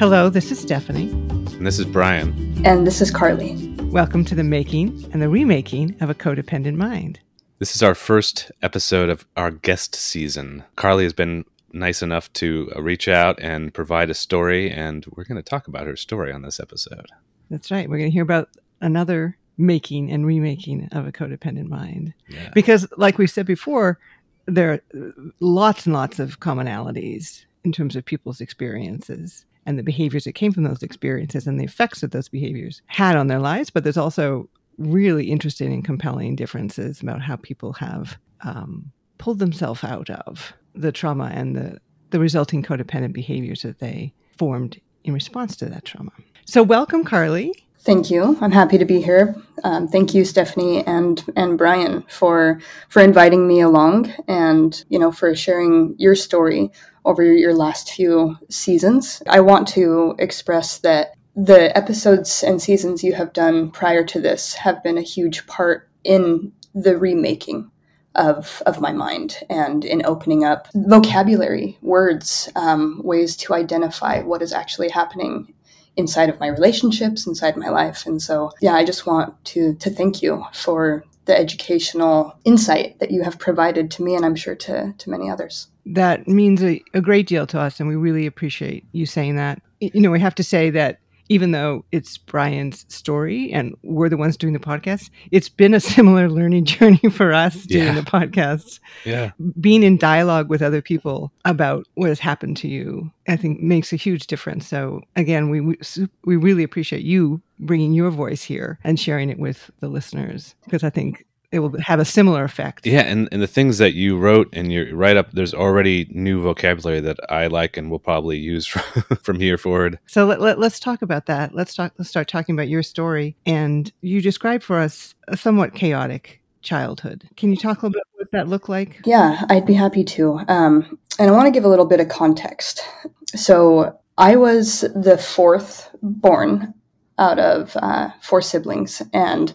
Hello, this is Stephanie. And this is Brian. And this is Carly. Welcome to the making and the remaking of a codependent mind. This is our first episode of our guest season. Carly has been nice enough to reach out and provide a story, and we're going to talk about her story on this episode. That's right. We're going to hear about another making and remaking of a codependent mind. Yeah. Because, like we said before, there are lots and lots of commonalities in terms of people's experiences and the behaviors that came from those experiences and the effects that those behaviors had on their lives. But there's also really interesting and compelling differences about how people have um, pulled themselves out of the trauma and the, the resulting codependent behaviors that they formed in response to that trauma. So, welcome, Carly. Thank you. I'm happy to be here. Um, thank you, Stephanie and and Brian, for for inviting me along, and you know for sharing your story over your last few seasons. I want to express that the episodes and seasons you have done prior to this have been a huge part in the remaking of of my mind and in opening up vocabulary, words, um, ways to identify what is actually happening inside of my relationships, inside my life. And so, yeah, I just want to to thank you for the educational insight that you have provided to me, and I'm sure to to many others. That means a, a great deal to us, and we really appreciate you saying that. You know, we have to say that even though it's Brian's story and we're the ones doing the podcast, it's been a similar learning journey for us doing Yeah. the podcasts. Yeah. Being in dialogue with other people about what has happened to you, I think makes a huge difference. So again, we we, we really appreciate you bringing your voice here and sharing it with the listeners because I think it will have a similar effect. Yeah, and, and the things that you wrote in your write up, there's already new vocabulary that I like and will probably use from, from here forward. So let, let, us talk about that. Let's talk. Let's start talking about your story. And you described for us a somewhat chaotic childhood. Can you talk a little bit what that looked like? Yeah, I'd be happy to. Um, and I want to give a little bit of context. So I was the fourth born out of uh, four siblings, and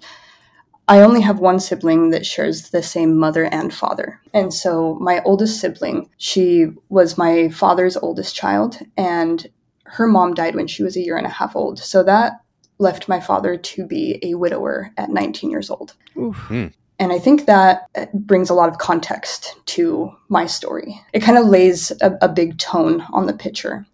I only have one sibling that shares the same mother and father. And so my oldest sibling, she was my father's oldest child, and her mom died when she was a year and a half old. So that left my father to be a widower at 19 years old. Oof. And I think that uh, brings a lot of context to my story. It kind of lays a, a big tone on the picture.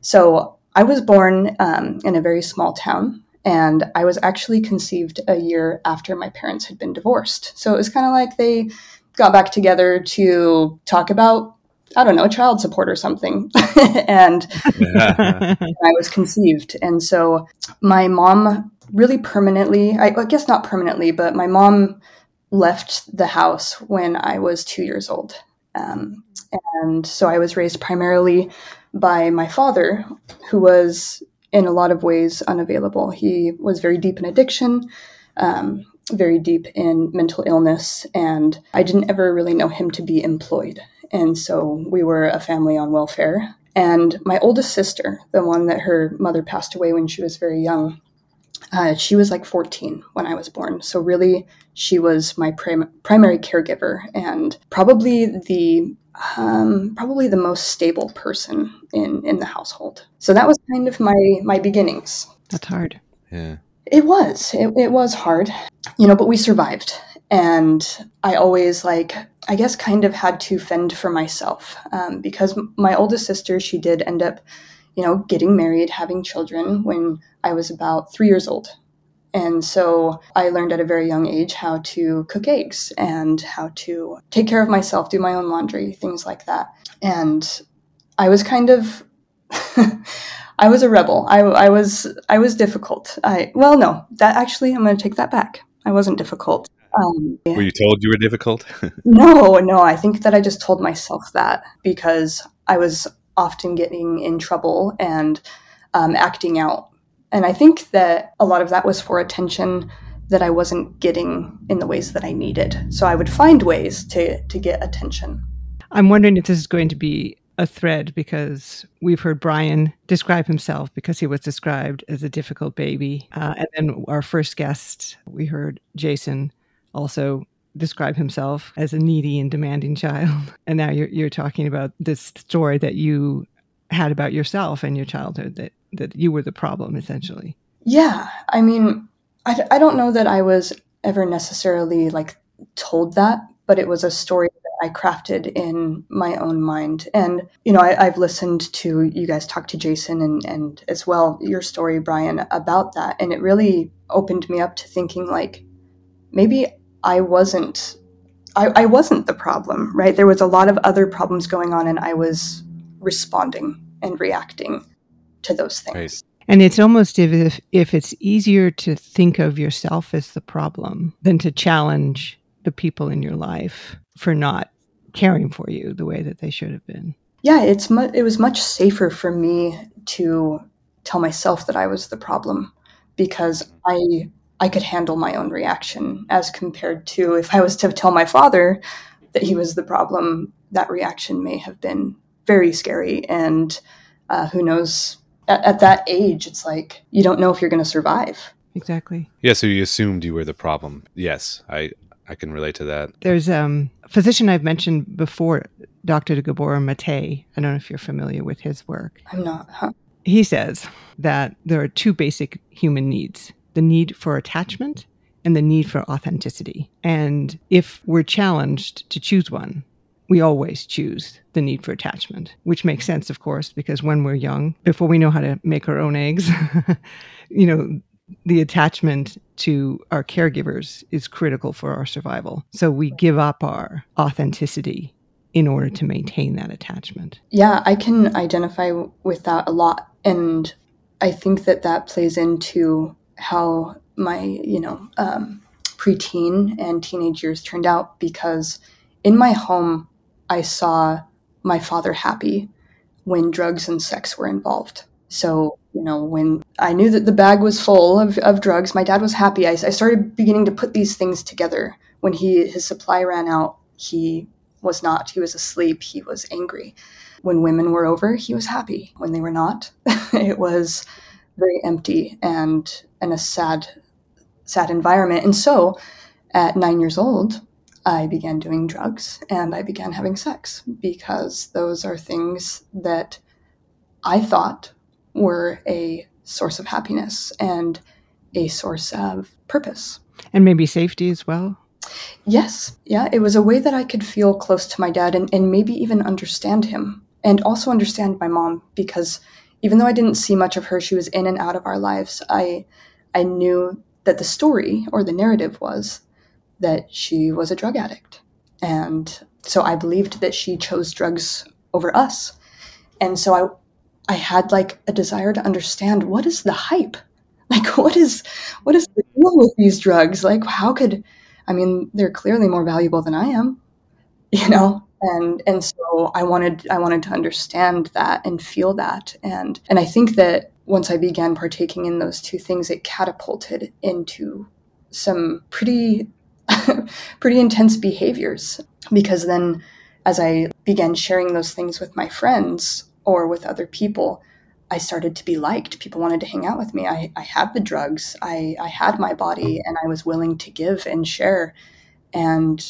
So I was born um, in a very small town, and I was actually conceived a year after my parents had been divorced. So it was kind of like they got back together to talk about, I don't know, child support or something. and I was conceived. And so my mom really permanently, I, I guess not permanently, but my mom left the house when I was two years old. Um, and so I was raised primarily by my father, who was in a lot of ways unavailable. He was very deep in addiction. Um, very deep in mental illness, and I didn't ever really know him to be employed. And so we were a family on welfare. And my oldest sister, the one that her mother passed away when she was very young, uh, she was like 14 when I was born. So, really, she was my prim- primary caregiver and probably the um, probably the most stable person in, in the household. So that was kind of my my beginnings. That's hard. yeah. It was. It, it was hard, you know, but we survived. And I always, like, I guess, kind of had to fend for myself um, because my oldest sister, she did end up, you know, getting married, having children when I was about three years old. And so I learned at a very young age how to cook eggs and how to take care of myself, do my own laundry, things like that. And I was kind of I was a rebel. I, I was I was difficult. I well no that actually I'm going to take that back. I wasn't difficult. Um, Were you told you were difficult? no, no. I think that I just told myself that because I was often getting in trouble and um, acting out, and I think that a lot of that was for attention that I wasn't getting in the ways that I needed. So I would find ways to to get attention. I'm wondering if this is going to be a thread because we've heard Brian describe himself because he was described as a difficult baby. Uh, and then our first guest, we heard Jason also describe himself as a needy and demanding child. And now you're, you're talking about this story that you had about yourself and your childhood that that you were the problem essentially. Yeah, I mean, I, I don't know that I was ever necessarily like told that, but it was a story that I crafted in my own mind. And, you know, I, have listened to you guys talk to Jason and, and as well your story, Brian, about that. And it really opened me up to thinking like maybe I wasn't I, I wasn't the problem, right? There was a lot of other problems going on and I was responding and reacting to those things. Right. And it's almost if if it's easier to think of yourself as the problem than to challenge the people in your life for not caring for you the way that they should have been. Yeah, it's mu- it was much safer for me to tell myself that I was the problem because I I could handle my own reaction as compared to if I was to tell my father that he was the problem, that reaction may have been very scary. And uh, who knows, at, at that age, it's like you don't know if you're going to survive. Exactly. Yeah, so you assumed you were the problem. Yes, I, I can relate to that. There's um, a physician I've mentioned before, Dr. Gabor Mate. I don't know if you're familiar with his work. I'm not, huh? He says that there are two basic human needs the need for attachment and the need for authenticity. And if we're challenged to choose one, we always choose the need for attachment, which makes sense, of course, because when we're young, before we know how to make our own eggs, you know, the attachment to our caregivers is critical for our survival. So we give up our authenticity in order to maintain that attachment. Yeah, I can identify with that a lot. And I think that that plays into how my you know um, preteen and teenage years turned out because in my home I saw my father happy when drugs and sex were involved. So you know when I knew that the bag was full of, of drugs, my dad was happy. I, I started beginning to put these things together. When he his supply ran out, he was not. He was asleep. He was angry. When women were over, he was happy. When they were not, it was very empty and and a sad sad environment. And so at nine years old, I began doing drugs and I began having sex because those are things that I thought were a source of happiness and a source of purpose. And maybe safety as well? Yes. Yeah. It was a way that I could feel close to my dad and, and maybe even understand him and also understand my mom because even though I didn't see much of her, she was in and out of our lives. I I knew that the story or the narrative was that she was a drug addict. And so I believed that she chose drugs over us. And so I I had like a desire to understand what is the hype? Like what is what is the deal with these drugs? Like how could I mean they're clearly more valuable than I am, you know? and and so i wanted i wanted to understand that and feel that and and i think that once i began partaking in those two things it catapulted into some pretty pretty intense behaviors because then as i began sharing those things with my friends or with other people i started to be liked people wanted to hang out with me i, I had the drugs I, I had my body mm-hmm. and i was willing to give and share and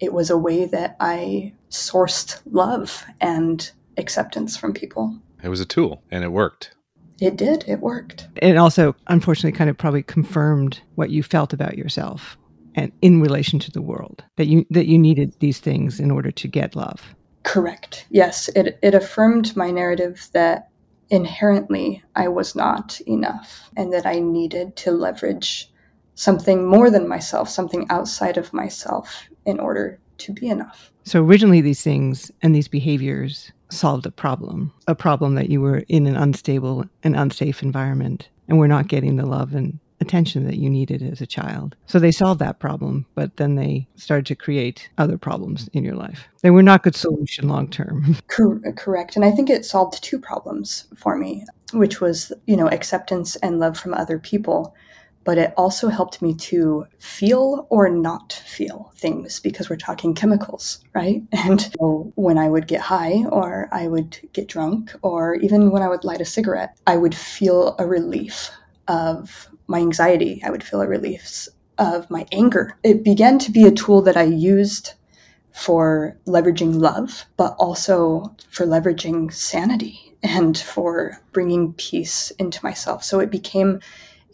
it was a way that I sourced love and acceptance from people. It was a tool and it worked. It did. It worked. It also, unfortunately, kind of probably confirmed what you felt about yourself and in relation to the world that you that you needed these things in order to get love. Correct. Yes, it it affirmed my narrative that inherently I was not enough and that I needed to leverage something more than myself, something outside of myself in order to be enough. So originally, these things and these behaviors solved a problem, a problem that you were in an unstable and unsafe environment and were not getting the love and attention that you needed as a child. So they solved that problem, but then they started to create other problems in your life. They were not good solution long term. Correct. And I think it solved two problems for me, which was, you know, acceptance and love from other people but it also helped me to feel or not feel things because we're talking chemicals, right? And so when I would get high or I would get drunk or even when I would light a cigarette, I would feel a relief of my anxiety. I would feel a relief of my anger. It began to be a tool that I used for leveraging love, but also for leveraging sanity and for bringing peace into myself. So it became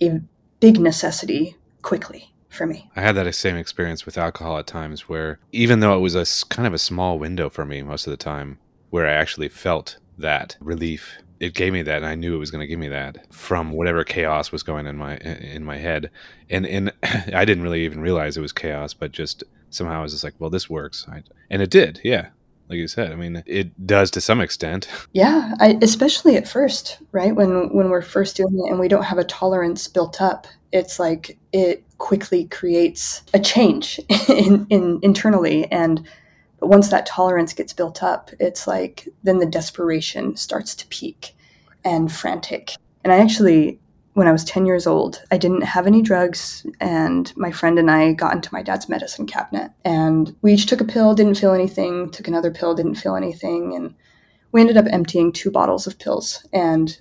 a big necessity quickly for me. I had that same experience with alcohol at times where even though it was a kind of a small window for me most of the time where I actually felt that relief it gave me that and I knew it was going to give me that from whatever chaos was going in my in my head. And and I didn't really even realize it was chaos but just somehow I was just like well this works. I, and it did yeah. Like you said i mean it does to some extent. Yeah I, especially at first right? When when we're first doing it and we don't have a tolerance built up it's like it quickly creates a change in, in internally. And but once that tolerance gets built up it's like then the desperation starts to peak and frantic and i actually when I was 10 years old. I didn't have any drugs, and my friend and I got into my dad's medicine cabinet. And we each took a pill, didn't feel anything, took another pill, didn't feel anything. And we ended up emptying two bottles of pills. And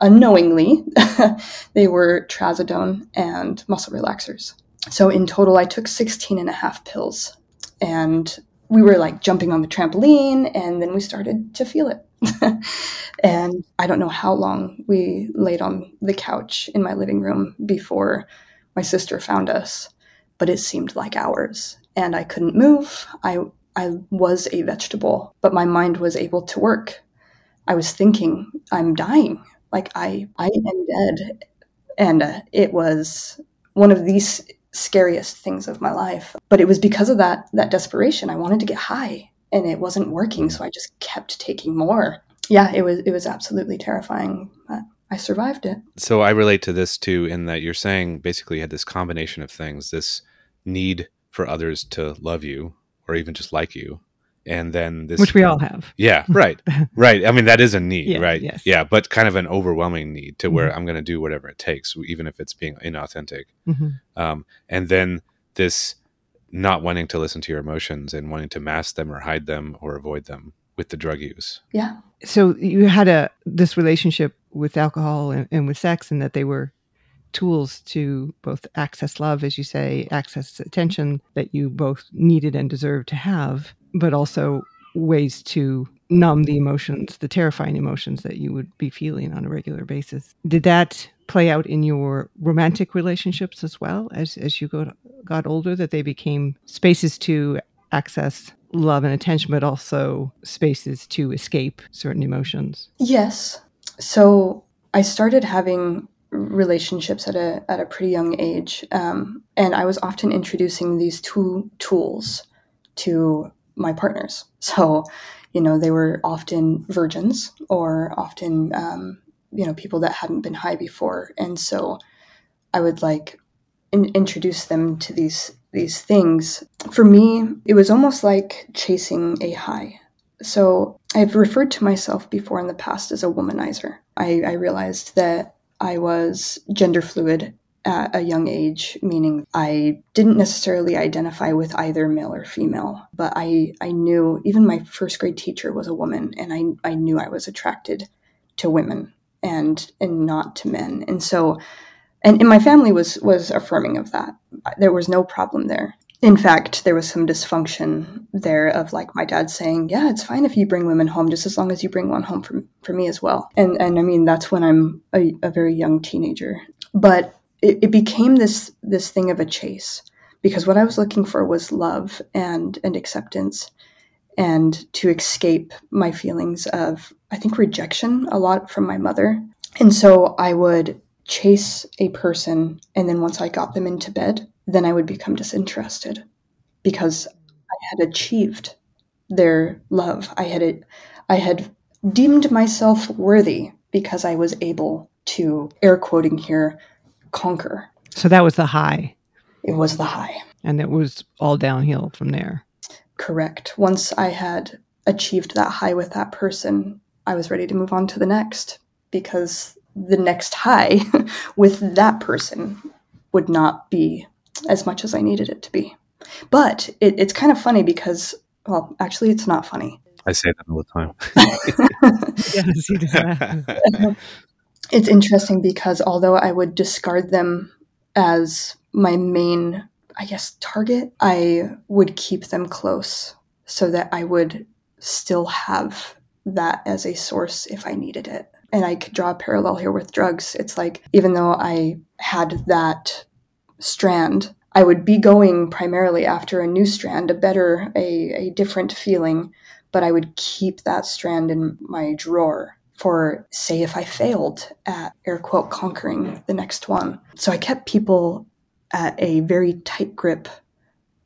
unknowingly, they were trazodone and muscle relaxers. So in total, I took 16 and a half pills. And we were like jumping on the trampoline, and then we started to feel it. and I don't know how long we laid on the couch in my living room before my sister found us, but it seemed like hours. And I couldn't move. I I was a vegetable, but my mind was able to work. I was thinking, I'm dying. Like I I am dead. And uh, it was one of these scariest things of my life. But it was because of that that desperation. I wanted to get high and it wasn't working so i just kept taking more yeah it was it was absolutely terrifying but i survived it so i relate to this too in that you're saying basically you had this combination of things this need for others to love you or even just like you and then this which we all have. Yeah right right. I mean that is a need Yeah, right? yes. yeah but kind of an overwhelming need to where Mhm. i'm going to do whatever it takes even if it's being inauthentic. Mhm. um, and then this not wanting to listen to your emotions and wanting to mask them or hide them or avoid them with the drug use. Yeah. So you had a this relationship with alcohol and, and with sex and that they were tools to both access love as you say access attention that you both needed and deserved to have but also ways to numb the emotions the terrifying emotions that you would be feeling on a regular basis. Did that play out in your romantic relationships as well as as you got got older that they became spaces to access love and attention but also spaces to escape certain emotions? Yes. So i started having relationships at a at a pretty young age um, and i was often introducing these two tools to my partners. So you know they were often virgins or often um, you know people that hadn't been high before. And so i would like in- introduce them to these these things. For me it was almost like chasing a high. So i've referred to myself before in the past as a womanizer. I, I realized that i was gender fluid at a young age meaning i didn't necessarily identify with either male or female but i i knew even my first grade teacher was a woman and i i knew i was attracted to women and and not to men. And so and, and my family was was affirming of that. There was no problem there. In fact there was some dysfunction there of like my dad saying yeah it's fine if you bring women home just as long as you bring one home for, for me as well. And and i mean that's when i'm a, a very young teenager. But it, it became this this thing of a chase because what i was looking for was love and and acceptance and to escape my feelings of i think rejection a lot from my mother. And so i would chase a person and then once i got them into bed then i would become disinterested because i had achieved their love. I had i had deemed myself worthy because i was able to air quoting here conquer so that was the high it was the high and it was all downhill from there correct once i had achieved that high with that person i was ready to move on to the next because the next high with that person would not be as much as I needed it to be. But it, it's kind of funny because, well, actually, it's not funny. I say that all the time. yes you did that. It's interesting because although I would discard them as my main, I guess, target, I would keep them close so that I would still have that as a source if I needed it. And I could draw a parallel here with drugs. It's like, even though I had that strand, I would be going primarily after a new strand, a better, a, a different feeling, but I would keep that strand in my drawer for, say, if I failed at air quote conquering the next one. So I kept people at a very tight grip,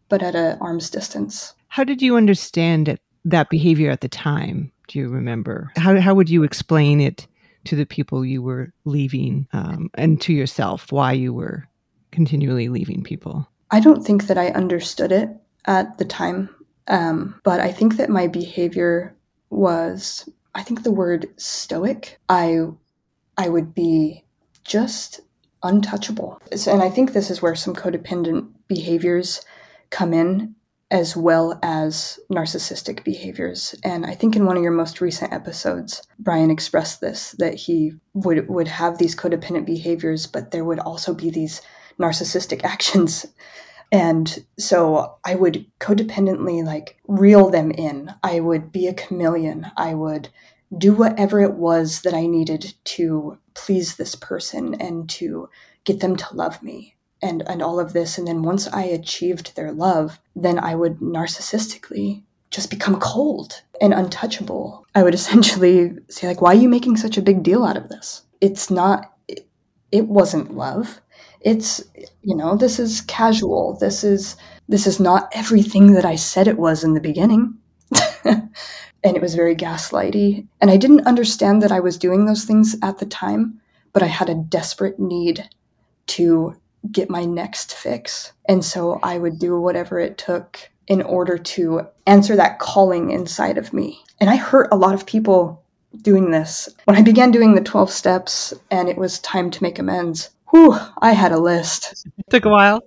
but at an arm's distance. How did you understand it, that behavior at the time? Do you remember? How, how would you explain it to the people you were leaving um, and to yourself why you were continually leaving people? I don't think that I understood it at the time, um, but I think that my behavior was I think the word stoic, I I would be just untouchable. And I think this is where some codependent behaviors come in as well as narcissistic behaviors. And I think in one of your most recent episodes, Brian expressed this that he would would have these codependent behaviors, but there would also be these narcissistic actions and so I would codependently like reel them in. I would be a chameleon. I would do whatever it was that I needed to please this person and to get them to love me and and all of this and then once I achieved their love, then I would narcissistically just become cold and untouchable. I would essentially say like why are you making such a big deal out of this? It's not it, it wasn't love it's you know this is casual. This is this is not everything that i said it was in the beginning. And it was very gaslighty. And i didn't understand that i was doing those things at the time but i had a desperate need to get my next fix. And so i would do whatever it took in order to answer that calling inside of me. And i hurt a lot of people doing this. When i began doing the 12 steps and it was time to make amends Whew, I had a list. It Took a while.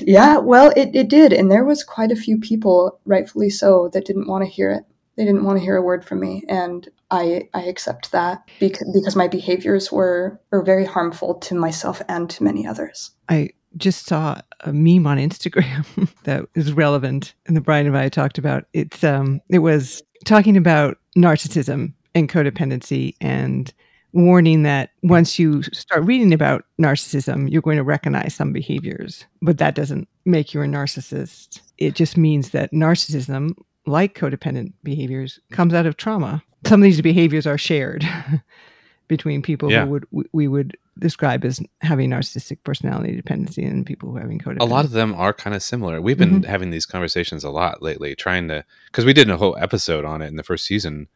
Yeah, well, it, it did. And there was quite a few people, rightfully so, that didn't want to hear it. They didn't want to hear a word from me. And I, I accept that because, because my behaviors were, were very harmful to myself and to many others. I just saw a meme on Instagram that is relevant and the Brian and I talked about. It's um it was talking about narcissism and codependency and warning that once you start reading about narcissism, you're going to recognize some behaviors, but that doesn't make you a narcissist. It just means that narcissism, like codependent behaviors, comes out of trauma. Some of these behaviors are shared between people yeah. who would we would describe as having narcissistic personality dependency and people who are having codependent. A lot of them are kind of similar. We've been mm-hmm. having these conversations a lot lately, trying to because we did a whole episode on it in the first season,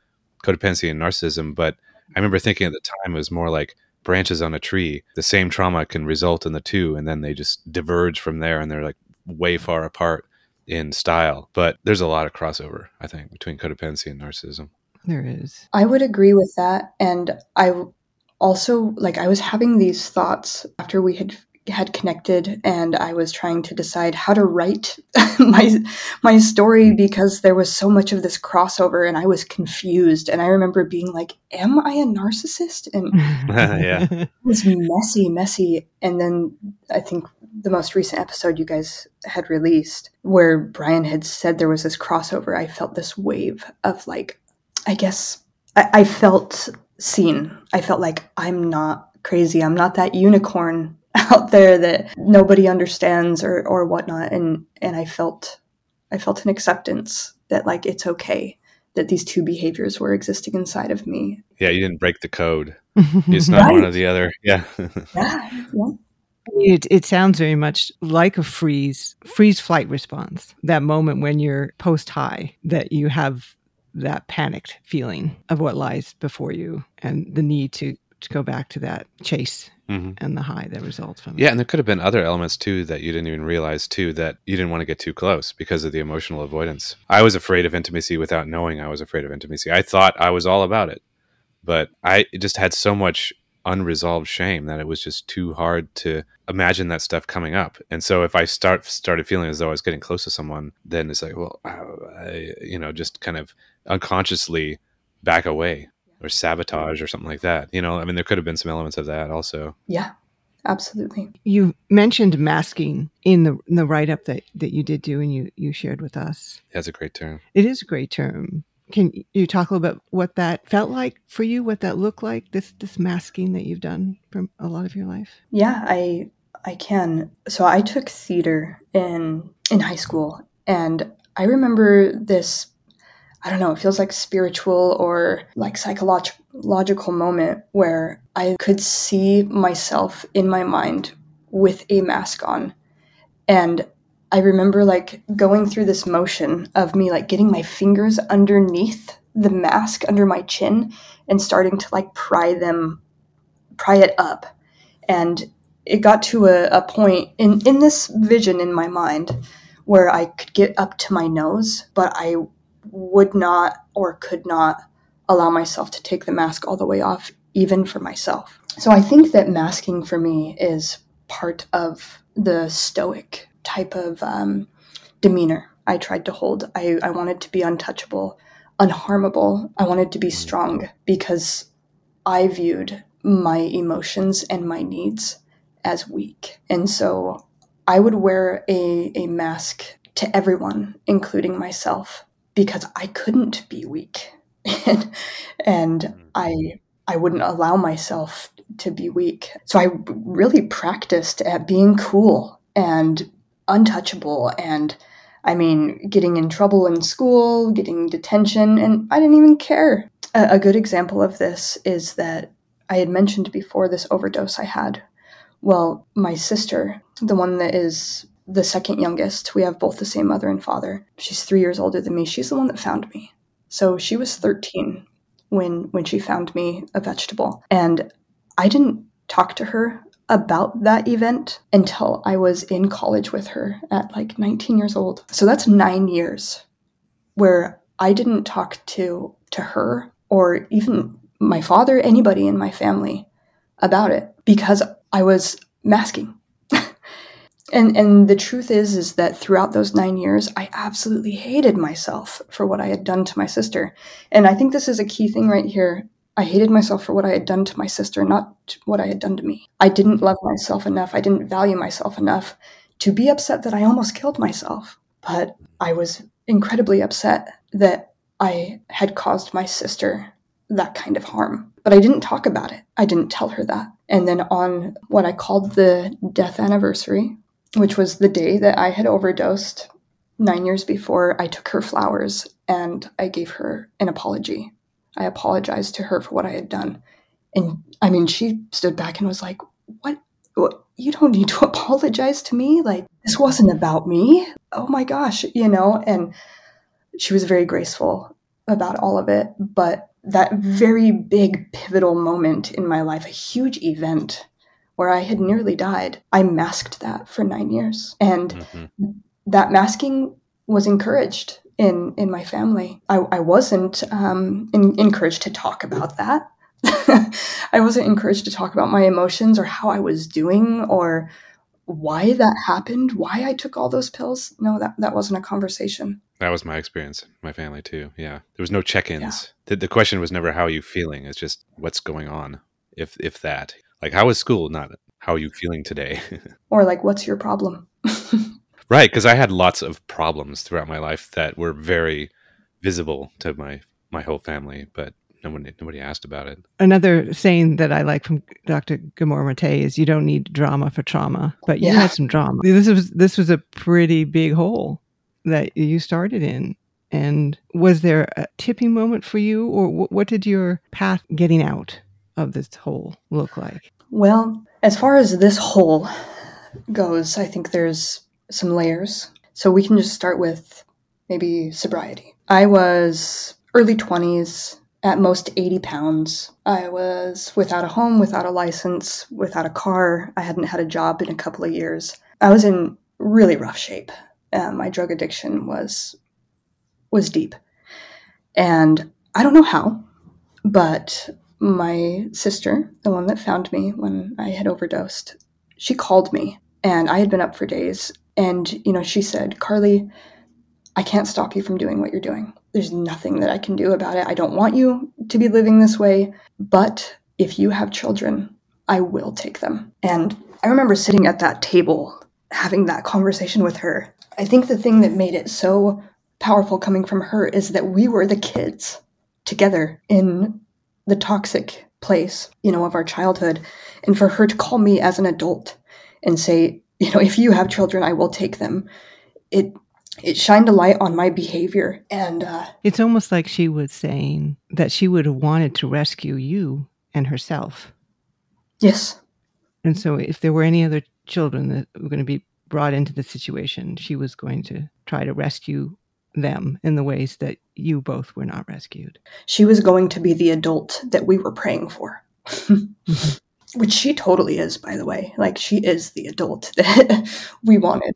codependency and narcissism, but I remember thinking at the time it was more like branches on a tree. The same trauma can result in the two, and then they just diverge from there, and they're like way far apart in style. But there's a lot of crossover, I think, between codependency and narcissism. There is. I would agree with that, and I also like I was having these thoughts after we had had connected and I was trying to decide how to write my my story because there was so much of this crossover and I was confused. And I remember being like am I a narcissist? And yeah. It was messy messy. And then I think the most recent episode you guys had released where Brian had said there was this crossover I felt this wave of like I guess I, I felt seen. I felt like I'm not crazy. I'm not that unicorn out there that nobody understands or or whatnot. And and i felt i felt an acceptance that like it's okay that these two behaviors were existing inside of me. Yeah you didn't break the code. It's not right. one or the other. Yeah. Yeah, yeah. It, it sounds very much like a freeze freeze flight response. That moment when you're post high that you have that panicked feeling of what lies before you and the need to to go back to that chase mm-hmm. and the high that results from it. Yeah, and there could have been other elements too that you didn't even realize too that you didn't want to get too close because of the emotional avoidance. I was afraid of intimacy without knowing I was afraid of intimacy. I thought I was all about it, but I just had so much unresolved shame that it was just too hard to imagine that stuff coming up. And so if I start started feeling as though I was getting close to someone, then it's like, well, I, you know, just kind of unconsciously back away or sabotage or something like that. You know, I mean, there could have been some elements of that also. Yeah, absolutely. You mentioned masking in the in the write up that, that you did do and you, you shared with us. That's a great term. It is a great term. Can you talk a little bit what that felt like for you, what that looked like, this this masking that you've done for a lot of your life? Yeah, I I can. So I took theater in in high school and I remember this I don't know, it feels like spiritual or like psychological moment where I could see myself in my mind with a mask on. And I remember like going through this motion of me like getting my fingers underneath the mask under my chin and starting to like pry them, pry it up. And it got to a, a point in, in this vision in my mind where I could get up to my nose, but I would not or could not allow myself to take the mask all the way off, even for myself. So I think that masking for me is part of the stoic type of um, demeanor I tried to hold. I, I wanted to be untouchable, unharmable. I wanted to be strong because I viewed my emotions and my needs as weak. And so I would wear a, a mask to everyone, including myself, because I couldn't be weak. and, and mm-hmm. I I wouldn't allow myself to be weak. So I really practiced at being cool and untouchable and I mean, getting in trouble in school, getting detention, and I didn't even care. A, a, good example of this is that I had mentioned before this overdose I had. Well, my sister, the one that is the second youngest. We have both the same mother and father. She's three years older than me. She's the one that found me. So she was 13 when when she found me a vegetable. And I didn't talk to her about that event until I was in college with her at like 19 years old. So that's 9 years where I didn't talk to to her or even my father, anybody in my family about it because I was masking. And and the truth is is that throughout those 9 years I absolutely hated myself for what I had done to my sister. And I think this is a key thing right here. I hated myself for what I had done to my sister, not what I had done to me. I didn't love myself enough. I didn't value myself enough to be upset that I almost killed myself. But I was incredibly upset that I had caused my sister that kind of harm. But I didn't talk about it. I didn't tell her that. And then on what I called the death anniversary, which was the day that I had overdosed nine years before, I took her flowers and I gave her an apology. I apologized to her for what I had done. And I mean, she stood back and was like, What? what? You don't need to apologize to me. Like, this wasn't about me. Oh my gosh, you know? And she was very graceful about all of it. But that very big pivotal moment in my life, a huge event where I had nearly died, I masked that for nine years. And mm-hmm. that masking was encouraged in, in my family. I, I wasn't um, in, encouraged to talk about that. I wasn't encouraged to talk about my emotions or how I was doing or why that happened, why I took all those pills. No, that, that wasn't a conversation. That was my experience, my family too. Yeah. There was no check ins. Yeah. The, the question was never how are you feeling? It's just what's going on, if if that. Like, how is school? Not how are you feeling today? or like, what's your problem? right, because I had lots of problems throughout my life that were very visible to my my whole family, but nobody nobody asked about it. Another saying that I like from Dr. Gabor Mate is, "You don't need drama for trauma," but you yeah. had some drama. This was this was a pretty big hole that you started in. And was there a tipping moment for you, or what did your path getting out of this hole look like? Well, as far as this hole goes, I think there's some layers. So we can just start with maybe sobriety. I was early 20s, at most 80 pounds. I was without a home, without a license, without a car. I hadn't had a job in a couple of years. I was in really rough shape. Uh, my drug addiction was was deep. And I don't know how, but my sister, the one that found me when I had overdosed, she called me and I had been up for days. And, you know, she said, Carly, I can't stop you from doing what you're doing. There's nothing that I can do about it. I don't want you to be living this way. But if you have children, I will take them. And I remember sitting at that table having that conversation with her. I think the thing that made it so powerful coming from her is that we were the kids together in the toxic place, you know, of our childhood. And for her to call me as an adult and say, you know, if you have children, I will take them. It it shined a light on my behavior and uh, it's almost like she was saying that she would have wanted to rescue you and herself yes and so if there were any other children that were going to be brought into the situation she was going to try to rescue them in the ways that you both were not rescued. She was going to be the adult that we were praying for. Mm-hmm. Which she totally is by the way. Like she is the adult that we wanted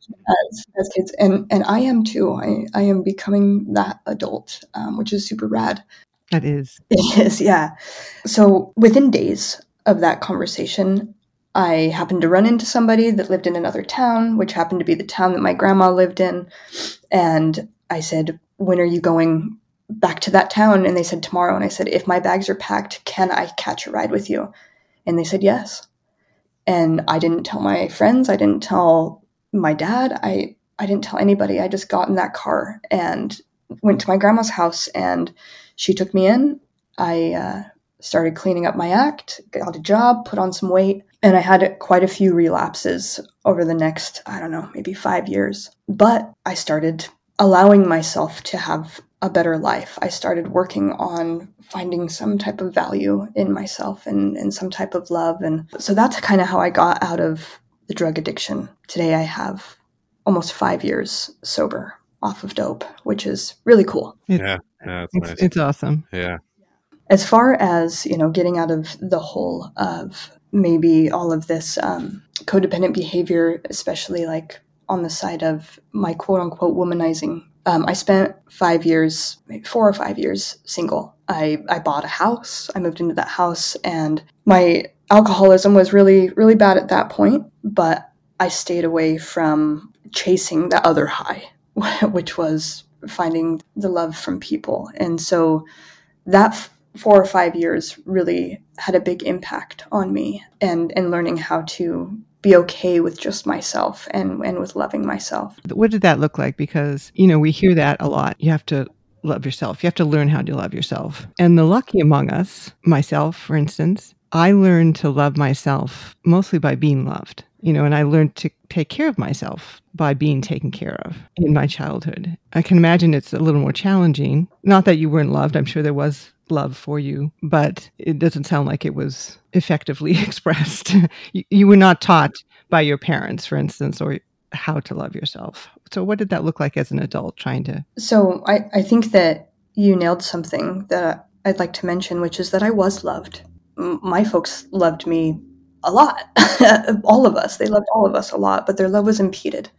as, as kids. And and i am too. I i am becoming that adult um, which is super rad. That is. It is yeah. So within days of that conversation i happened to run into somebody that lived in another town which happened to be the town that my grandma lived in. And i said when are you going back to that town and they said tomorrow and i said if my bags are packed can i catch a ride with you and they said yes. And I didn't tell my friends, I didn't tell my dad, I, I didn't tell anybody. I just got in that car and went to my grandma's house and she took me in. I uh, started cleaning up my act, got a job, put on some weight, and I had quite a few relapses over the next, I don't know, maybe five years. But I started allowing myself to have a better life. I started working on finding some type of value in myself and, and some type of love. And so that's kind of how I got out of the drug addiction. Today I have almost five years sober off of dope, which is really cool. yeah, yeah it's, nice. it's awesome. Yeah. As far as, you know, getting out of the hole of maybe all of this um, codependent behavior, especially like on the side of my quote unquote womanizing um, I spent five years, four or five years single. I, I bought a house. I moved into that house, and my alcoholism was really, really bad at that point. But I stayed away from chasing the other high, which was finding the love from people. And so that f- four or five years really had a big impact on me and, and learning how to be okay with just myself and and with loving myself. What did that look like? Because you know we hear that a lot. You have to love yourself. You have to learn how to love yourself. And the lucky among us, myself, for instance, I learned to love myself mostly by being loved. You know, and I learned to take care of myself by being taken care of in my childhood. I can imagine it's a little more challenging. Not that you weren't loved. I'm sure there was love for you, but it doesn't sound like it was effectively expressed. you, you were not taught by your parents, for instance, or how to love yourself. So, what did that look like as an adult trying to? So, I, I think that you nailed something that I'd like to mention, which is that I was loved. My folks loved me a lot. all of us. They loved all of us a lot, but their love was impeded.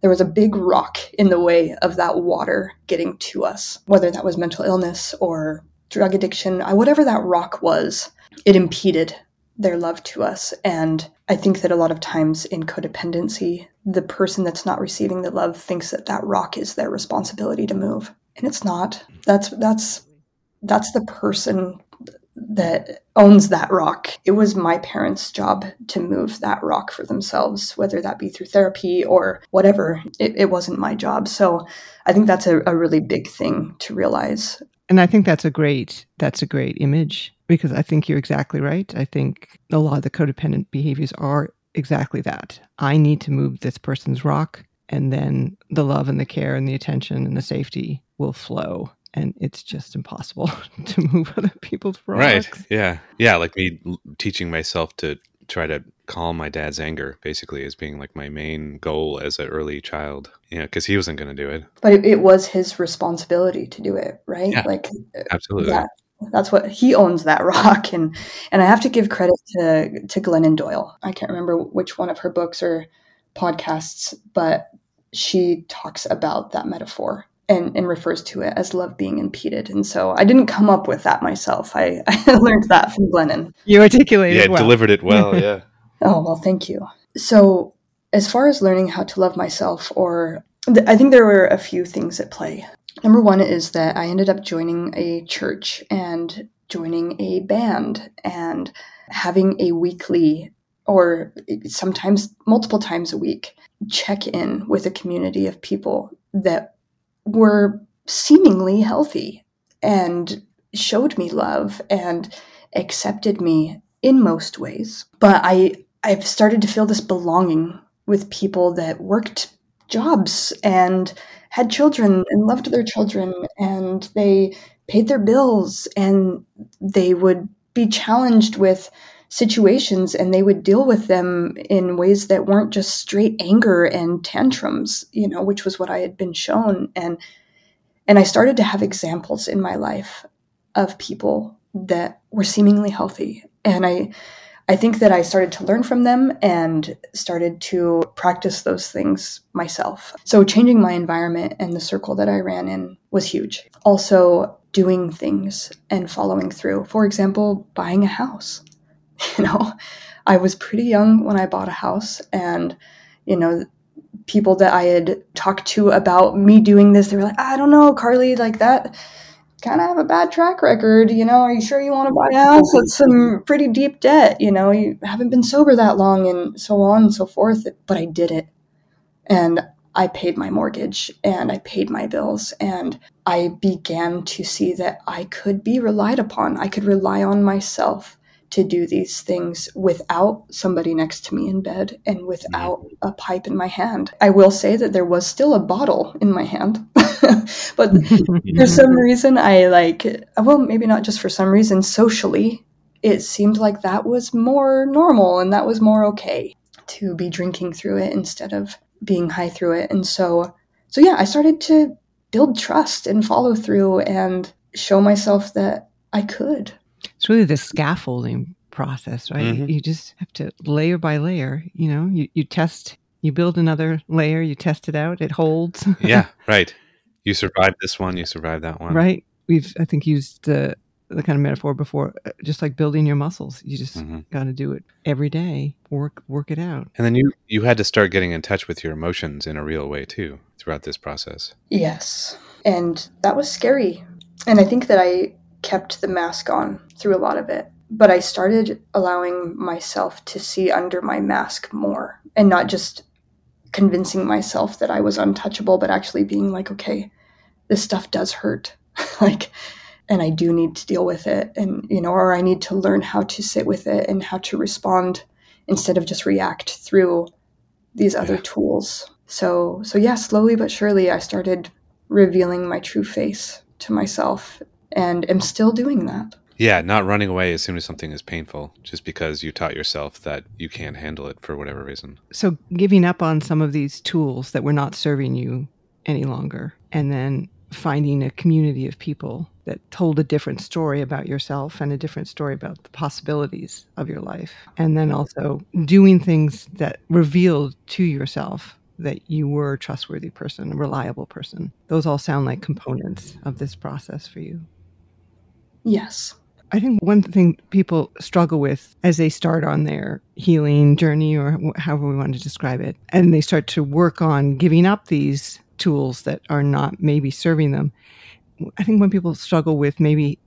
There was a big rock in the way of that water getting to us, whether that was mental illness or drug addiction, uh, whatever that rock was, it impeded their love to us. And I think that a lot of times in codependency, the person that's not receiving the love thinks that that rock is their responsibility to move, and it's not. That's that's that's the person that owns that rock. It was my parents' job to move that rock for themselves, whether that be through therapy or whatever. It, it wasn't my job. So I think that's a, a really big thing to realize and I think that's a great that's a great image because I think you're exactly right. I think a lot of the codependent behaviors are exactly that. I need to move this person's rock and then the love and the care and the attention and the safety will flow and it's just impossible to move other people's rocks. Right. Yeah. Yeah, like me teaching myself to try to calm my dad's anger basically as being like my main goal as an early child. You know because he wasn't going to do it. But it, it, was his responsibility to do it right? Yeah, like absolutely. yeah that's what he owns that rock and and i have to give credit to to glennon doyle. I can't remember which one of her books or podcasts but she talks about that metaphor and, and refers to it as love being impeded. And so I didn't come up with that myself. I, I learned that from Glennon. You articulated yeah, well. delivered it well. Yeah. oh, well, thank you. So as far as learning how to love myself, or th- I think there were a few things at play. Number one is that I ended up joining a church and joining a band and having a weekly or sometimes multiple times a week, check in with a community of people that were seemingly healthy and showed me love and accepted me in most ways. But I I've started to feel this belonging with people that worked jobs and had children and loved their children and they paid their bills and they would be challenged with situations and they would deal with them in ways that weren't just straight anger and tantrums you know which was what i had been shown. And and i started to have examples in my life of people that were seemingly healthy. And i i think that i started to learn from them and started to practice those things myself. So changing my environment and the circle that i ran in was huge. Also doing things and following through. For example buying a house you know i was pretty young when i bought a house and you know people that i had talked to about me doing this they were like i don't know carly like that kind of have a bad track record you know are you sure you want to buy a house with some pretty deep debt you know you haven't been sober that long and so on and so forth but i did it and I paid my mortgage and I paid my bills. And I began to see that I could be relied upon. I could rely on myself to do these things without somebody next to me in bed and without a pipe in my hand. I will say that there was still a bottle in my hand. but for some reason, I like, well, maybe not just for some reason, socially, it seemed like that was more normal and that was more okay to be drinking through it instead of being high through it. And so, so yeah, I started to build trust and follow through and show myself that I could it's really the scaffolding process, right? Mm-hmm. You just have to layer by layer, you know, you, you test, you build another layer, you test it out, it holds. yeah, right. You survive this one, you survive that one. Right. We've, I think, used the, the kind of metaphor before, uh, just like building your muscles. You just mm-hmm. got to do it every day, work, work it out. And then you, you had to start getting in touch with your emotions in a real way too throughout this process. Yes. And that was scary. And I think that I kept the mask on through a lot of it. But I started allowing myself to see under my mask more and not just convincing myself that I was untouchable, but actually being like, okay, this stuff does hurt. like, and I do need to deal with it. And, you know, or I need to learn how to sit with it and how to respond instead of just react through these other yeah. tools. So, so yeah, slowly but surely I started revealing my true face to myself and am still doing that. Yeah, not running away as soon as something is painful, just because you taught yourself that you can't handle it for whatever reason. So, giving up on some of these tools that were not serving you any longer, and then finding a community of people that told a different story about yourself and a different story about the possibilities of your life. And then also doing things that revealed to yourself that you were a trustworthy person, a reliable person. Those all sound like components of this process for you. Yes. I think one thing people struggle with as they start on their healing journey or however we want to describe it, and they start to work on giving up these tools that are not maybe serving them. I think when people struggle with maybe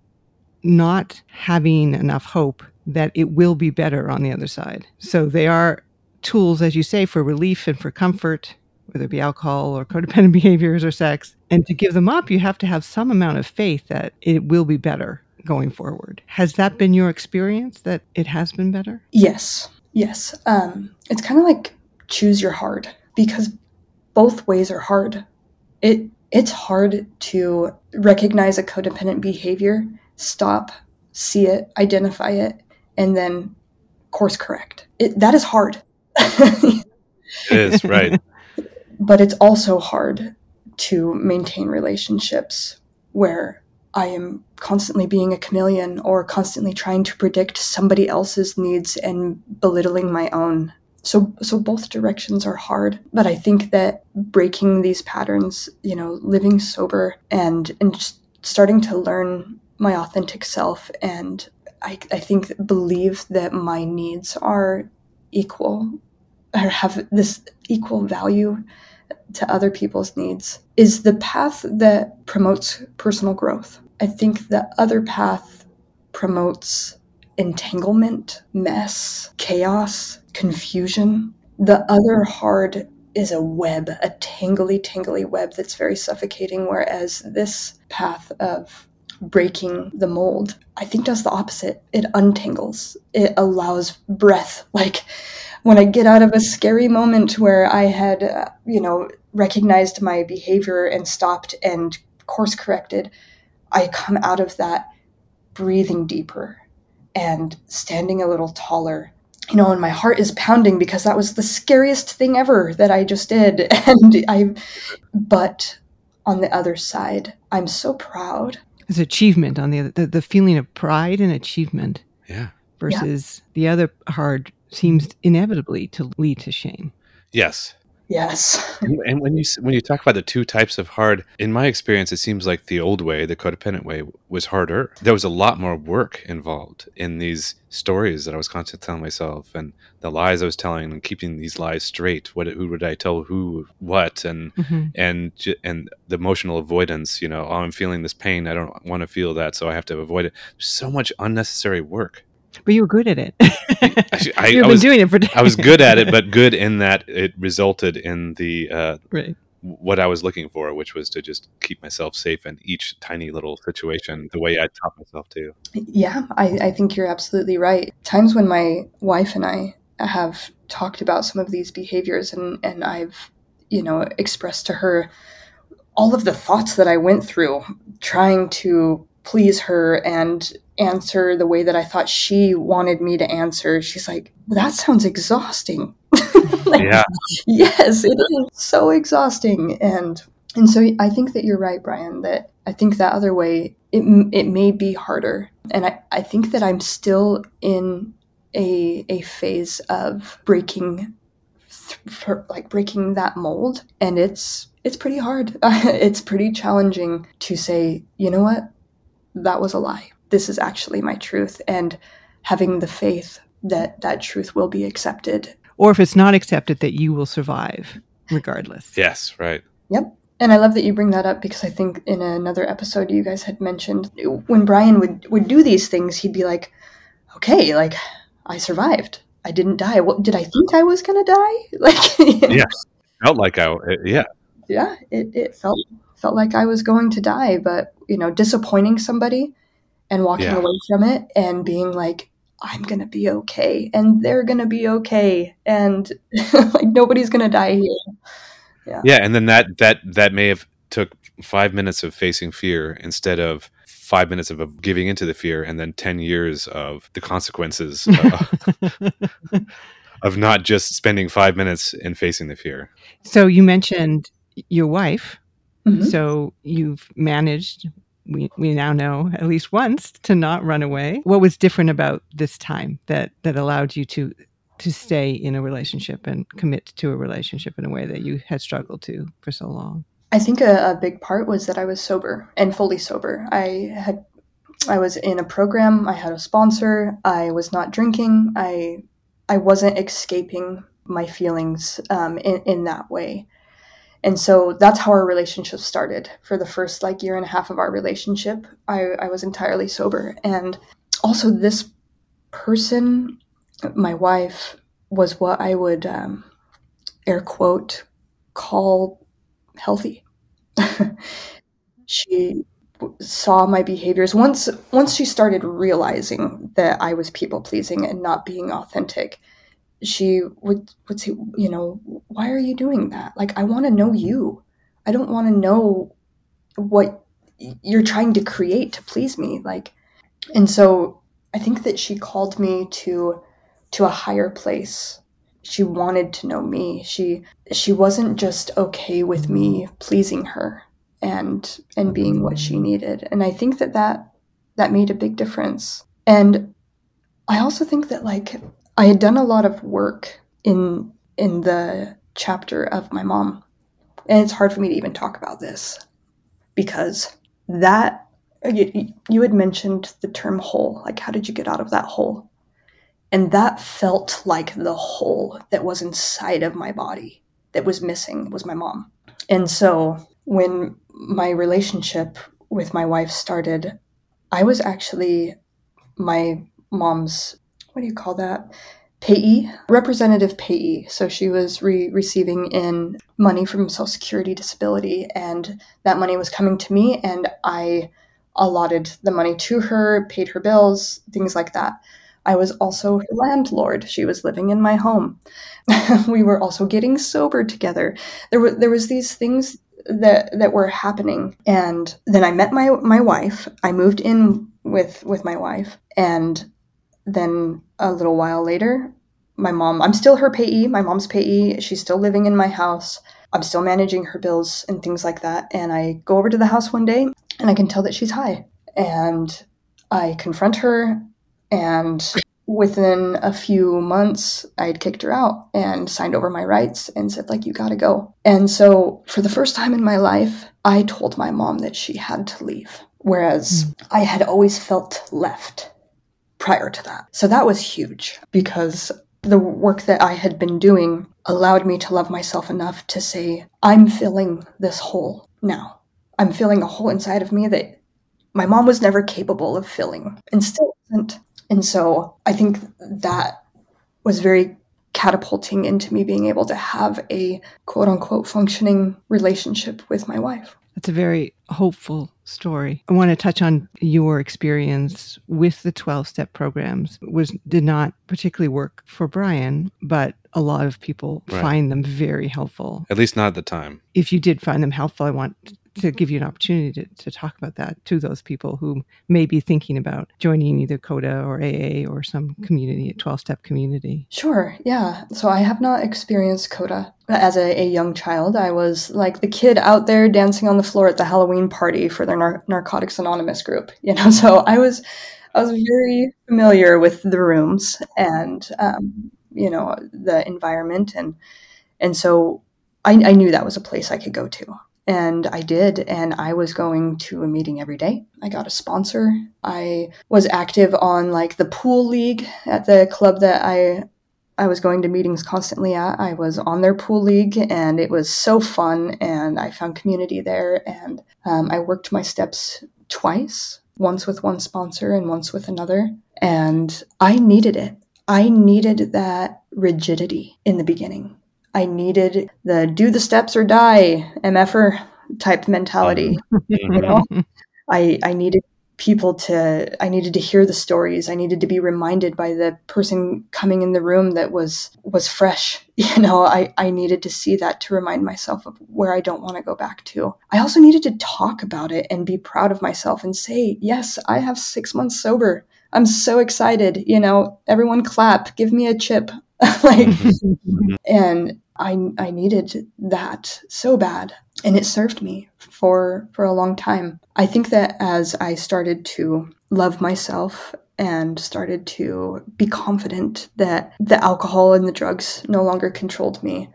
not having enough hope that it will be better on the other side. So they are tools, as you say, for relief and for comfort, whether it be alcohol or codependent behaviors or sex. And to give them up, you have to have some amount of faith that it will be better going forward. Has that been your experience that it has been better? Yes. Yes. Um, it's kind of like choose your hard because both ways are hard. It it's hard to recognize a codependent behavior, stop, see it, identify it, and then course correct. It, that is hard. it is, right. But it's also hard to maintain relationships where I am constantly being a chameleon or constantly trying to predict somebody else's needs and belittling my own. So so both directions are hard, but I think that breaking these patterns, you know, living sober and and just starting to learn my authentic self and I, I think believe that my needs are equal or have this equal value to other people's needs is the path that promotes personal growth. I think the other path promotes entanglement, mess, chaos, confusion. The other hard is a web, a tangly, tangly web that's very suffocating, whereas this path of breaking the mold, I think does the opposite. It untangles, it allows breath. Like when I get out of a scary moment where I had, uh, you know, recognized my behavior and stopped and course corrected, I come out of that breathing deeper and standing a little taller you know, and my heart is pounding because that was the scariest thing ever that I just did. And I, but on the other side, I'm so proud. It's achievement on the other, the, the feeling of pride and achievement. Yeah. Versus yeah. the other hard seems inevitably to lead to shame. Yes. Yes. and when you when you talk about the two types of hard, in my experience, it seems like the old way, the codependent way, was harder. There was a lot more work involved in these stories that I was constantly telling myself, and the lies I was telling, and keeping these lies straight. What who would I tell who what, and mm-hmm. and and the emotional avoidance. You know, oh, I'm feeling this pain. I don't want to feel that, so I have to avoid it. So much unnecessary work. But you were good at it. Actually, I, You've I been was, doing it for. I was good at it, but good in that it resulted in the uh, right what I was looking for, which was to just keep myself safe in each tiny little situation, the way I taught myself to. Yeah, I, I think you're absolutely right. Times when my wife and I have talked about some of these behaviors, and and I've you know expressed to her all of the thoughts that I went through trying to please her and answer the way that I thought she wanted me to answer. She's like, that sounds exhausting. like, yeah. Yes, it is so exhausting. And and so I think that you're right, Brian, that I think that other way it, it may be harder. And I, I think that I'm still in a, a phase of breaking for like breaking that mold and it's it's pretty hard it's pretty challenging to say you know what that was a lie. This is actually my truth. And having the faith that that truth will be accepted. Or if it's not accepted, that you will survive regardless. Yes, right. Yep. And I love that you bring that up because I think in another episode you guys had mentioned when Brian would, would do these things, he'd be like, okay, like I survived. I didn't die. What did I think I was going to die? Like, yeah, felt like I, yeah, yeah, it, it felt felt like I was going to die, but you know, disappointing somebody and walking yeah. away from it and being like, I'm gonna be okay, and they're gonna be okay, and like nobody's gonna die here. Yeah, yeah, and then that that that may have took five minutes of facing fear instead of five minutes of giving into the fear, and then ten years of the consequences of, of not just spending five minutes in facing the fear. So you mentioned your wife Mm-hmm. So you've managed, we, we now know at least once, to not run away. What was different about this time that, that allowed you to to stay in a relationship and commit to a relationship in a way that you had struggled to for so long? I think a, a big part was that I was sober and fully sober. I had I was in a program, I had a sponsor, I was not drinking, I I wasn't escaping my feelings um, in, in that way and so that's how our relationship started. For the first like year and a half of our relationship i, I was entirely sober. And also this person my wife was what i would um, air quote call healthy. She saw my behaviors once once she started realizing that i was people pleasing and not being authentic she would would say, you know, why are you doing that? Like I want to know you. I don't want to know what you're trying to create to please me. Like and so I think that she called me to to a higher place. She wanted to know me. She she wasn't just okay with me pleasing her and and being what she needed. And I think that that that made a big difference. And I also think that like I had done a lot of work in in the chapter of my mom. And it's hard for me to even talk about this because that you, you had mentioned the term hole. Like, how did you get out of that hole? And that felt like the hole that was inside of my body that was missing was my mom. And so when my relationship with my wife started, I was actually my mom's what do you call that? Payee, representative payee. So she was re- receiving in money from Social Security disability, and that money was coming to me, and I allotted the money to her, paid her bills, things like that. I was also her landlord. She was living in my home. we were also getting sober together. There were there was these things that that were happening, and then I met my my wife. I moved in with with my wife, and then a little while later, my mom. I'm still her payee. My mom's payee. She's still living in my house. I'm still managing her bills and things like that. And I go over to the house one day, and I can tell that she's high, and I confront her and within a few months, I had kicked her out and signed over my rights and said, like, you gotta go. And so for the first time in my life, I told my mom that she had to leave. Whereas mm. I had always felt left prior to that. So that was huge because the work that I had been doing allowed me to love myself enough to say, I'm filling this hole now. I'm filling a hole inside of me that my mom was never capable of filling and still isn't. And so I think that was very catapulting into me being able to have a quote unquote functioning relationship with my wife. That's a very hopeful story. I want to touch on your experience with the 12 step programs was did not particularly work for Brian, but a lot of people right. find them very helpful. At least not at the time. If you did find them helpful, I want to give you an opportunity to, to talk about that to those people who may be thinking about joining either CODA or AA or some community, a 12 step community. Sure, yeah. So I have not experienced CODA. As a, a, young child, I was like the kid out there dancing on the floor at the Halloween party for their Nar- Narcotics Anonymous group, you know. So I was, I was very familiar with the rooms and, um, you know, the environment, and and so I, I knew that was a place I could go to. And I did, and I was going to a meeting every day. I got a sponsor. I was active on like the pool league at the club that I I was going to meetings constantly at. I was on their pool league, and it was so fun. And I found community there, and um, I worked my steps twice, once with one sponsor and once with another. And I needed it. I needed that rigidity in the beginning. I needed the do the steps or die MFer type mentality. Mm-hmm. you know, I I needed people to I needed to hear the stories. I needed to be reminded by the person coming in the room that was was fresh. You know, I, I needed to see that to remind myself of where I don't want to go back to. I also needed to talk about it and be proud of myself and say, yes, I have six months sober. I'm so excited. You know, everyone clap, give me a chip. like mm-hmm. and I I needed that so bad and it served me for for a long time. I think that as I started to love myself and started to be confident that the alcohol and the drugs no longer controlled me,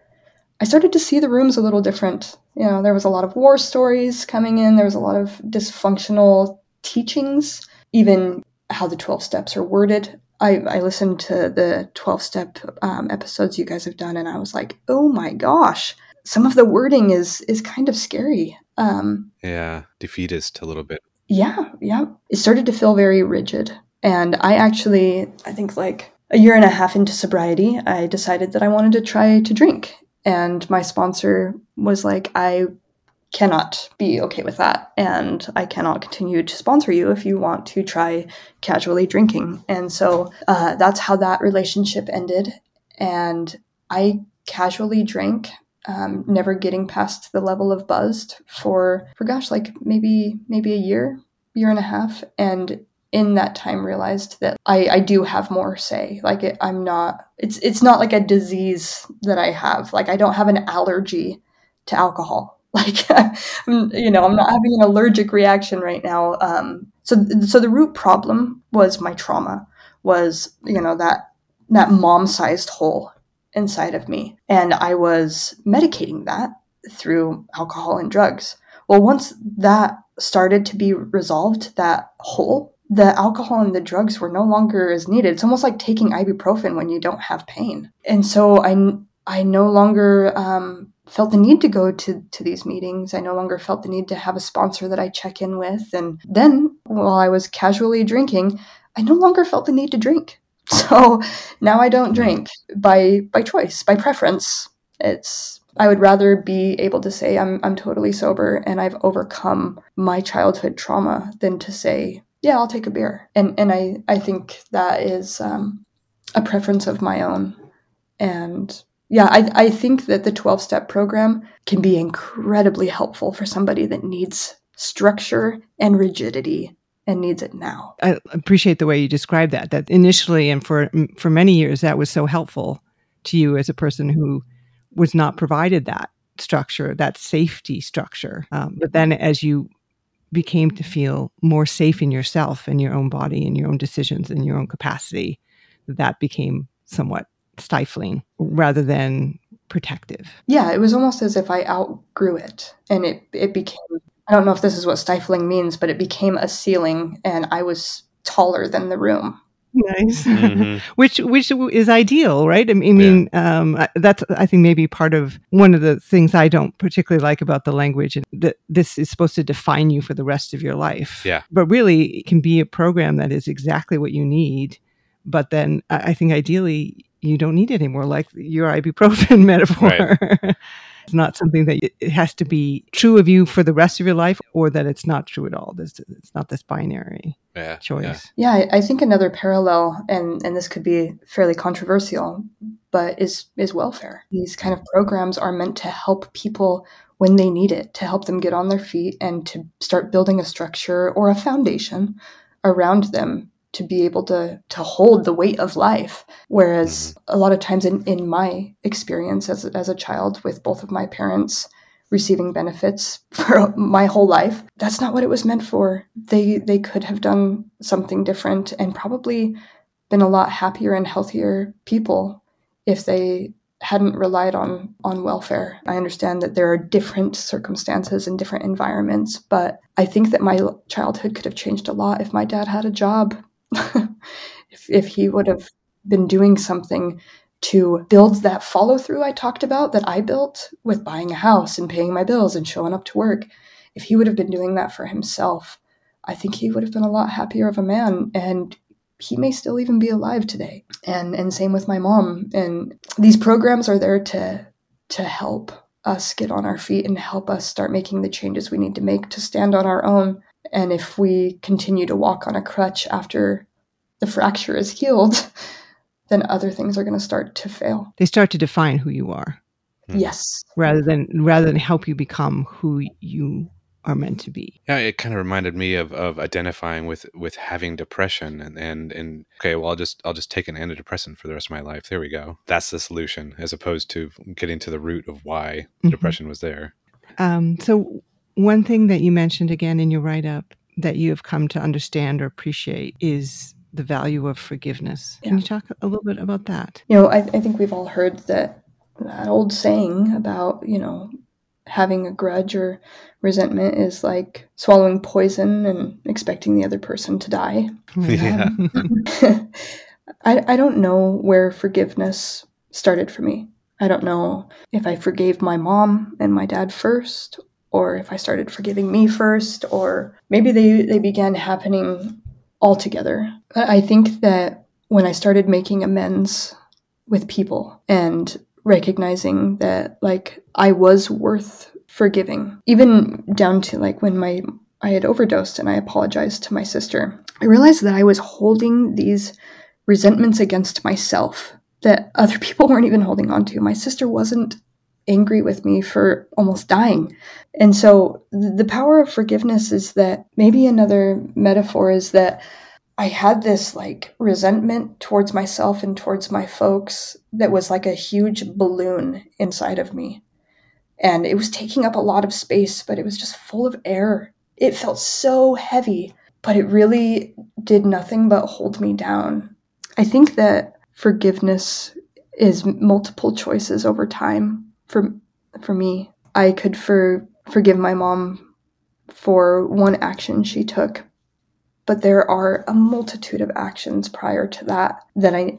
I started to see the rooms a little different. You know, there was a lot of war stories coming in, there was a lot of dysfunctional teachings, even how the 12 steps are worded. I, I listened to the 12 step um, episodes you guys have done and I was like, oh my gosh, some of the wording is is kind of scary. Um, yeah, defeatist a little bit. Yeah, yeah. It started to feel very rigid. And I actually, I think like a year and a half into sobriety, I decided that I wanted to try to drink. And my sponsor was like, I cannot be okay with that. And I cannot continue to sponsor you if you want to try casually drinking. And so uh, that's how that relationship ended. And I casually drank, um, never getting past the level of buzzed for, for gosh, like maybe, maybe a year, year and a half. And in that time realized that I, I do have more say like it, i'm not it's it's not like a disease that i have like i don't have an allergy to alcohol like you know i'm not having an allergic reaction right now. Um, so so the root problem was my trauma was you know that that mom sized hole inside of me. And i was medicating that through alcohol and drugs. Well once that started to be resolved that hole the alcohol and the drugs were no longer as needed. It's almost like taking ibuprofen when you don't have pain. And so i i no longer um, felt the need to go to, to these meetings. I no longer felt the need to have a sponsor that I check in with. And then while I was casually drinking, I no longer felt the need to drink. So now I don't drink by by choice, by preference. It's I would rather be able to say I'm I'm totally sober and I've overcome my childhood trauma than to say, yeah, I'll take a beer. And and I I think that is um, a preference of my own. And yeah, I, I think that the 12 step program can be incredibly helpful for somebody that needs structure and rigidity and needs it now. I appreciate the way you described that. That initially and for for many years that was so helpful to you as a person who was not provided that structure, that safety structure. Um, but then as you became to feel more safe in yourself and your own body and your own decisions and your own capacity, that became somewhat stifling rather than protective. Yeah, it was almost as if I outgrew it and it it became I don't know if this is what stifling means, but it became a ceiling and I was taller than the room. Nice, mm-hmm. which which is ideal, right? I mean, yeah. um, that's I think maybe part of one of the things I don't particularly like about the language, and that this is supposed to define you for the rest of your life. Yeah, but really, it can be a program that is exactly what you need. But then I think ideally, you don't need it anymore, like your ibuprofen metaphor. Right. It's not something that it has to be true of you for the rest of your life or that it's not true at all. This, it's not this binary yeah, choice. Yeah, yeah I think another parallel, and, and this could be fairly controversial, but is, is welfare. These kind of programs are meant to help people when they need it, to help them get on their feet and to start building a structure or a foundation around them to be able to to hold the weight of life whereas mm-hmm. a lot of times in, in my experience as, as a child with both of my parents receiving benefits for my whole life that's not what it was meant for they they could have done something different and probably been a lot happier and healthier people if they hadn't relied on on welfare. I understand that there are different circumstances and different environments, but I think that my childhood could have changed a lot if my dad had a job if, if he would have been doing something to build that follow through I talked about that I built with buying a house and paying my bills and showing up to work, if he would have been doing that for himself, I think he would have been a lot happier of a man and he may still even be alive today. And and same with my mom. And these programs are there to to help us get on our feet and help us start making the changes we need to make to stand on our own and if we continue to walk on a crutch after the fracture is healed, then other things are going to start to fail. They start to define who you are. Hmm. Yes. Rather than rather than help you become who you are meant to be. Yeah, it kind of reminded me of, of identifying with with having depression and, and and okay, well I'll just I'll just take an antidepressant for the rest of my life. There we go. That's the solution, as opposed to getting to the root of why mm-hmm. depression was there. Um, so one thing that you mentioned again in your write up that you have come to understand or appreciate is the value of forgiveness. Can you talk a little bit about that? You know, I, I think we've all heard that that old saying about, you know, having a grudge or resentment is like swallowing poison and expecting the other person to die. Yeah. Um, I, I don't know where forgiveness started for me. I don't know if I forgave my mom and my dad first or if I started forgiving me first, or maybe they, they began happening all together. I think that when I started making amends with people and recognizing that like I was worth forgiving, even down to like when my I had overdosed and I apologized to my sister. I realized that I was holding these resentments against myself that other people weren't even holding on to. My sister wasn't angry with me for almost dying. And so the power of forgiveness is that maybe another metaphor is that I had this like resentment towards myself and towards my folks that was like a huge balloon inside of me. And it was taking up a lot of space, but it was just full of air. It felt so heavy, but it really did nothing but hold me down. I think that forgiveness is multiple choices over time for for me, I could for forgive my mom for one action she took, but there are a multitude of actions prior to that that I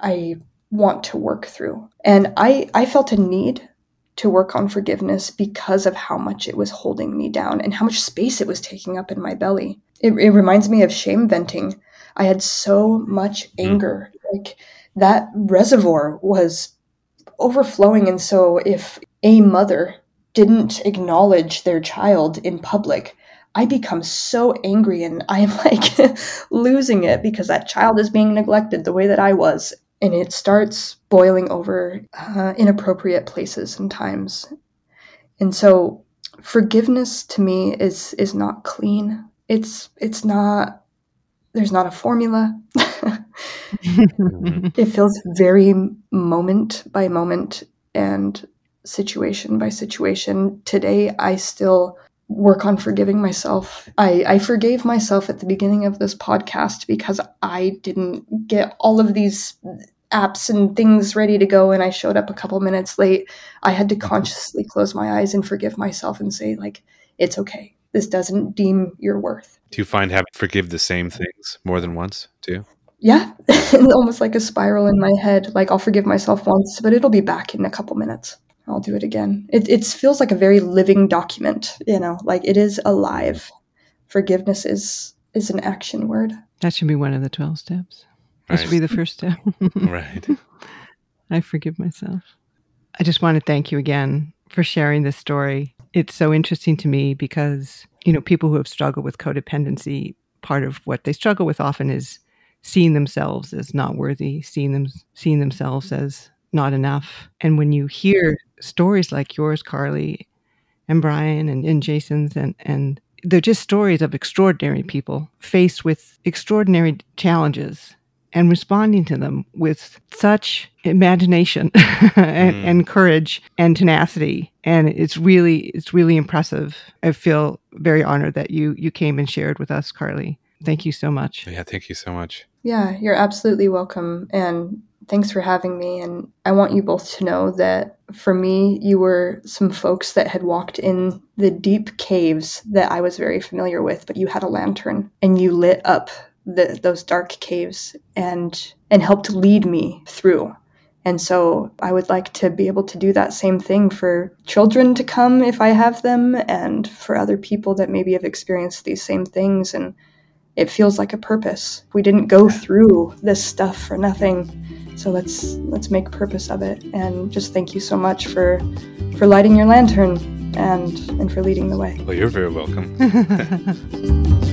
I want to work through. And I I felt a need to work on forgiveness because of how much it was holding me down and how much space it was taking up in my belly. It, it reminds me of shame venting. I had so much mm-hmm. anger. Like that reservoir was overflowing. And so if a mother didn't acknowledge their child in public, I become so angry and I'm like losing it because that child is being neglected the way that I was. And it starts boiling over uh, inappropriate places and times. And so forgiveness to me is is not clean. It's it's not there's not a formula. it feels very moment by moment and situation by situation. Today I still work on forgiving myself. I, I forgave myself at the beginning of this podcast because I didn't get all of these apps and things ready to go and I showed up a couple minutes late. I had to mm-hmm. consciously close my eyes and forgive myself and say, like, it's okay. This doesn't deem your worth. Do you find having forgive the same things more than once too? Yeah, almost like a spiral in my head. Like I'll forgive myself once, but it'll be back in a couple minutes. I'll do it again. It, it feels like a very living document, you know, like it is alive. Forgiveness is is an action word. That should be one of the 12 steps. That right. should be the first step. right. I forgive myself. I just want to thank you again for sharing this story. It's so interesting to me because, you know, people who have struggled with codependency, part of what they struggle with often is seeing themselves as not worthy, seeing them seeing themselves as not enough. And when you hear stories like yours, Carly, and Brian and, and Jason's and and they're just stories of extraordinary people faced with extraordinary challenges and responding to them with such imagination and, mm. and, courage and tenacity. And it's really it's really impressive. I feel very honored that you you came and shared with us carly. Thank you so much. Yeah thank you so much yeah you're absolutely welcome and thanks for having me. And I want you both to know that for me, you were some folks that had walked in the deep caves that I was very familiar with, but you had a lantern and you lit up the, those dark caves and and helped lead me through. And so I would like to be able to do that same thing for children to come if I have them and for other people that maybe have experienced these same things and it feels like a purpose. We didn't go through this stuff for nothing so let's let's make purpose of it. And just thank you so much for for lighting your lantern and and for leading the way. Well, you're very welcome.